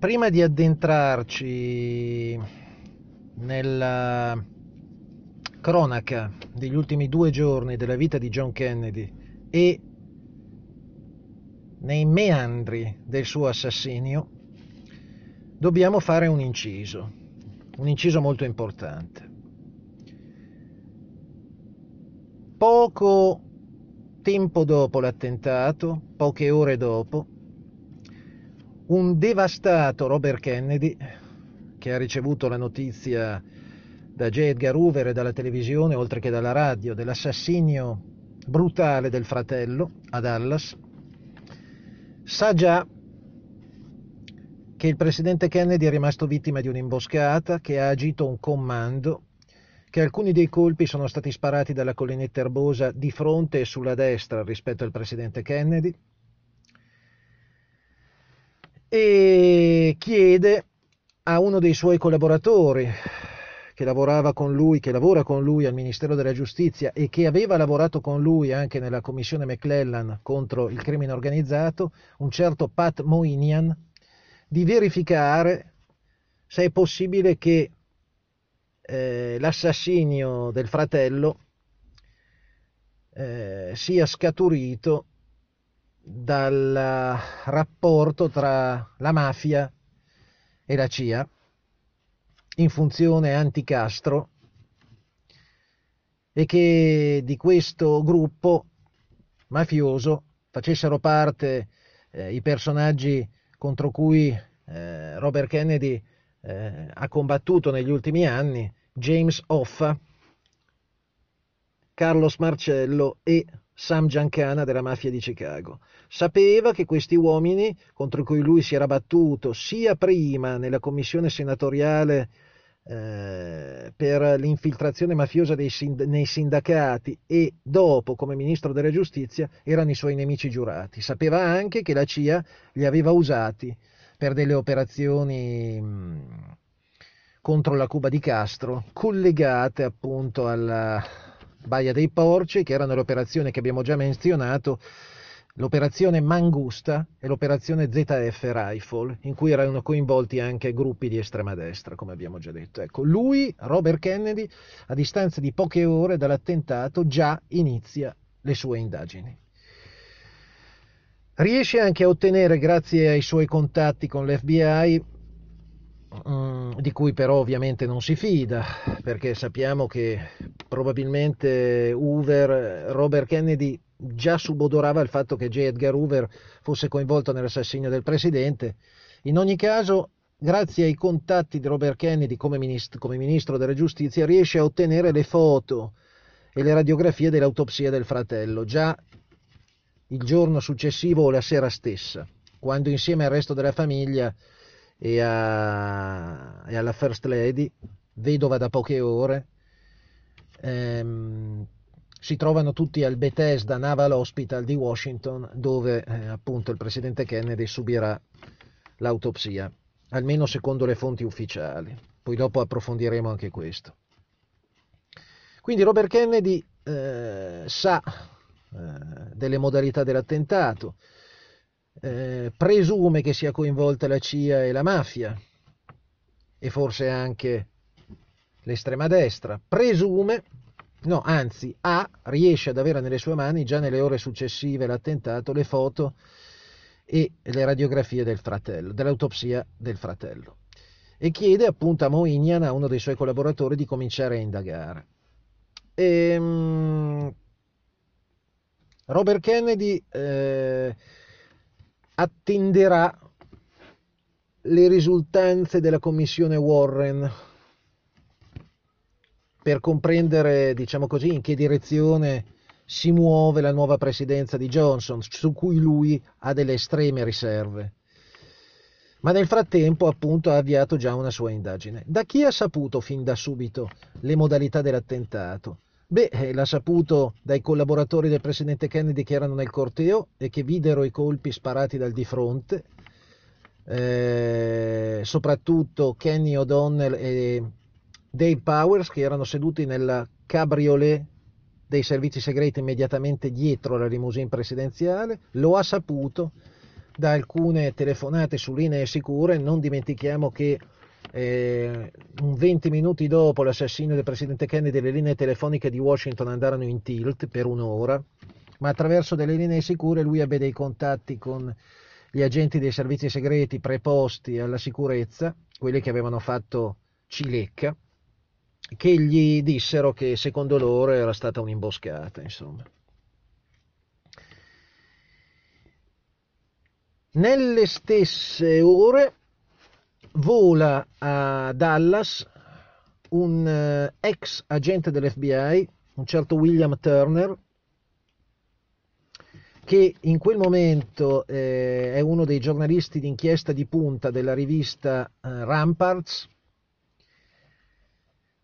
prima di addentrarci nella cronaca degli ultimi due giorni della vita di John Kennedy e nei meandri del suo assassinio, dobbiamo fare un inciso, un inciso molto importante. Poco tempo dopo l'attentato, poche ore dopo, un devastato Robert Kennedy, che ha ricevuto la notizia da J. Edgar Hoover e dalla televisione, oltre che dalla radio, dell'assassinio brutale del fratello a Dallas, sa già che il presidente Kennedy è rimasto vittima di un'imboscata, che ha agito un comando, che alcuni dei colpi sono stati sparati dalla collinetta erbosa di fronte e sulla destra rispetto al presidente Kennedy, e chiede a uno dei suoi collaboratori che lavorava con lui, che lavora con lui al Ministero della Giustizia e che aveva lavorato con lui anche nella commissione McClellan contro il crimine organizzato, un certo Pat Moinian, di verificare se è possibile che eh, l'assassinio del fratello eh, sia scaturito dal rapporto tra la mafia e la CIA in funzione anti-Castro e che di questo gruppo mafioso facessero parte eh, i personaggi contro cui eh, Robert Kennedy eh, ha combattuto negli ultimi anni, James Hoffa, Carlos Marcello e Sam Giancana della mafia di Chicago. Sapeva che questi uomini contro cui lui si era battuto sia prima nella commissione senatoriale eh, per l'infiltrazione mafiosa sind- nei sindacati e dopo come ministro della giustizia erano i suoi nemici giurati. Sapeva anche che la CIA li aveva usati per delle operazioni mh, contro la Cuba di Castro collegate appunto alla Baia dei Porci, che erano le operazioni che abbiamo già menzionato, l'operazione Mangusta e l'operazione ZF Rifle, in cui erano coinvolti anche gruppi di estrema destra, come abbiamo già detto. Ecco, lui, Robert Kennedy, a distanza di poche ore dall'attentato, già inizia le sue indagini. Riesce anche a ottenere, grazie ai suoi contatti con l'FBI, Mm, di cui però ovviamente non si fida, perché sappiamo che probabilmente Hoover, Robert Kennedy già subodorava il fatto che J. Edgar Hoover fosse coinvolto nell'assassinio del presidente. In ogni caso, grazie ai contatti di Robert Kennedy come ministro, come ministro della giustizia, riesce a ottenere le foto e le radiografie dell'autopsia del fratello, già il giorno successivo o la sera stessa, quando insieme al resto della famiglia e, a, e alla First Lady, vedova da poche ore, ehm, si trovano tutti al Bethesda Naval Hospital di Washington dove eh, appunto il presidente Kennedy subirà l'autopsia, almeno secondo le fonti ufficiali. Poi dopo approfondiremo anche questo. Quindi Robert Kennedy eh, sa eh, delle modalità dell'attentato, eh, presume che sia coinvolta la CIA e la mafia e forse anche l'estrema destra, presume, no, anzi ha, riesce ad avere nelle sue mani già nelle ore successive all'attentato le foto e le radiografie del fratello, dell'autopsia del fratello e chiede appunto a Moinian, a uno dei suoi collaboratori, di cominciare a indagare. E, um, Robert Kennedy eh, attenderà le risultanze della commissione Warren per comprendere, diciamo così, in che direzione si muove la nuova presidenza di Johnson, su cui lui ha delle estreme riserve. Ma nel frattempo, appunto, ha avviato già una sua indagine. Da chi ha saputo fin da subito le modalità dell'attentato? Beh, eh, l'ha saputo dai collaboratori del presidente Kennedy che erano nel corteo e che videro i colpi sparati dal di fronte, eh, soprattutto Kenny O'Donnell e Dave Powers che erano seduti nella cabriolet dei servizi segreti immediatamente dietro la limousine presidenziale, lo ha saputo da alcune telefonate su linee sicure. Non dimentichiamo che eh, 20 minuti dopo l'assassinio del presidente Kennedy le linee telefoniche di Washington andarono in tilt per un'ora, ma attraverso delle linee sicure lui ebbe dei contatti con gli agenti dei servizi segreti preposti alla sicurezza, quelli che avevano fatto Cilecca, che gli dissero che secondo loro era stata un'imboscata, insomma. Nelle stesse ore vola a Dallas un eh, ex agente dell'FBI, un certo William Turner, che in quel momento eh, è uno dei giornalisti d'inchiesta di punta della rivista eh, Ramparts,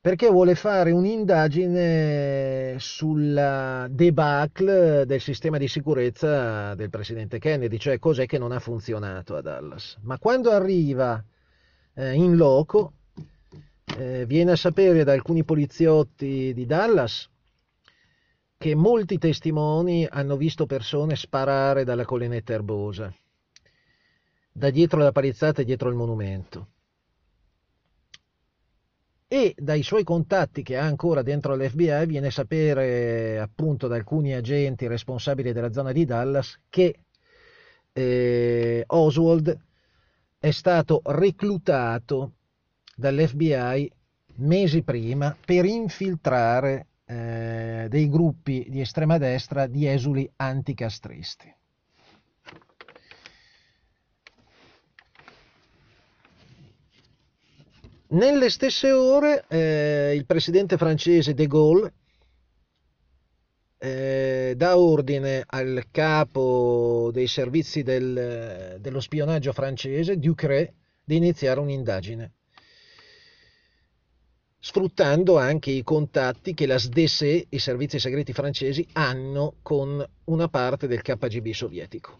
perché vuole fare un'indagine sulla debacle del sistema di sicurezza del presidente Kennedy, cioè cos'è che non ha funzionato a Dallas. Ma quando arriva eh, in loco, eh, viene a sapere da alcuni poliziotti di Dallas che molti testimoni hanno visto persone sparare dalla collinetta erbosa, da dietro la palizzata e dietro il monumento. E dai suoi contatti che ha ancora dentro l'FBI viene a sapere appunto da alcuni agenti responsabili della zona di Dallas che eh, Oswald è stato reclutato dall'FBI mesi prima per infiltrare eh, dei gruppi di estrema destra di esuli anticastristi. Nelle stesse ore eh, il presidente francese De Gaulle eh, dà ordine al capo dei servizi del, dello spionaggio francese, Ducret, di iniziare un'indagine, sfruttando anche i contatti che la SDC, i servizi segreti francesi, hanno con una parte del KGB sovietico.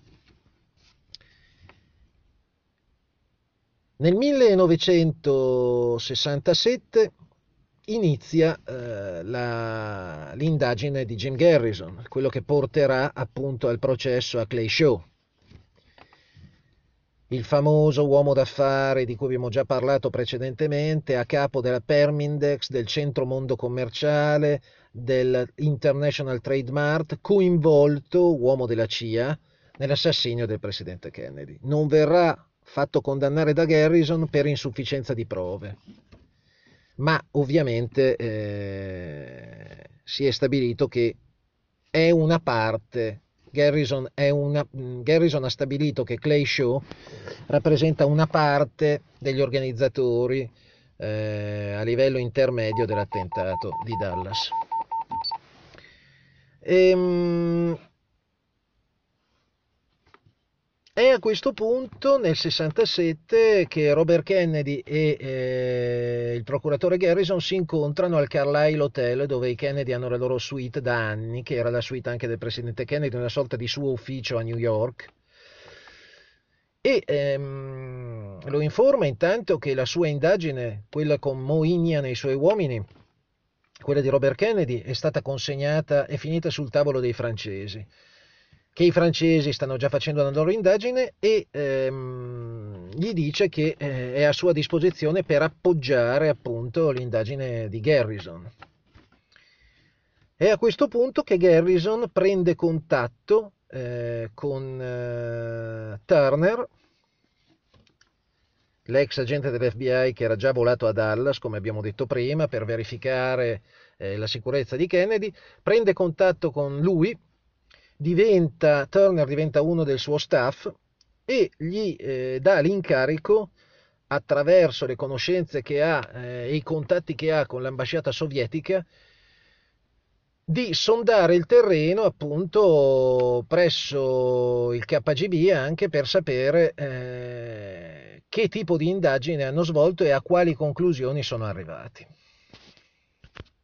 Nel 1967 inizia eh, la, l'indagine di Jim Garrison, quello che porterà appunto al processo a Clay Shaw. Il famoso uomo d'affari di cui abbiamo già parlato precedentemente, a capo della Permindex, del centro mondo commerciale, dell'International Trade Mart, coinvolto, uomo della CIA, nell'assassinio del presidente Kennedy. Non verrà fatto condannare da Garrison per insufficienza di prove. Ma ovviamente eh, si è stabilito che è una parte, Garrison, una, Garrison ha stabilito che Clay Shaw rappresenta una parte degli organizzatori eh, a livello intermedio dell'attentato di Dallas. Ehm, È a questo punto, nel 67, che Robert Kennedy e eh, il procuratore Garrison si incontrano al Carlisle Hotel, dove i Kennedy hanno la loro suite da anni, che era la suite anche del presidente Kennedy, una sorta di suo ufficio a New York. E ehm, lo informa intanto che la sua indagine, quella con Moignan e i suoi uomini, quella di Robert Kennedy, è stata consegnata e finita sul tavolo dei francesi che i francesi stanno già facendo una loro indagine e ehm, gli dice che eh, è a sua disposizione per appoggiare appunto l'indagine di Garrison. È a questo punto che Garrison prende contatto eh, con eh, Turner, l'ex agente dell'FBI che era già volato a Dallas, come abbiamo detto prima, per verificare eh, la sicurezza di Kennedy, prende contatto con lui diventa, Turner diventa uno del suo staff e gli eh, dà l'incarico attraverso le conoscenze che ha eh, e i contatti che ha con l'ambasciata sovietica di sondare il terreno appunto presso il KGB anche per sapere eh, che tipo di indagine hanno svolto e a quali conclusioni sono arrivati.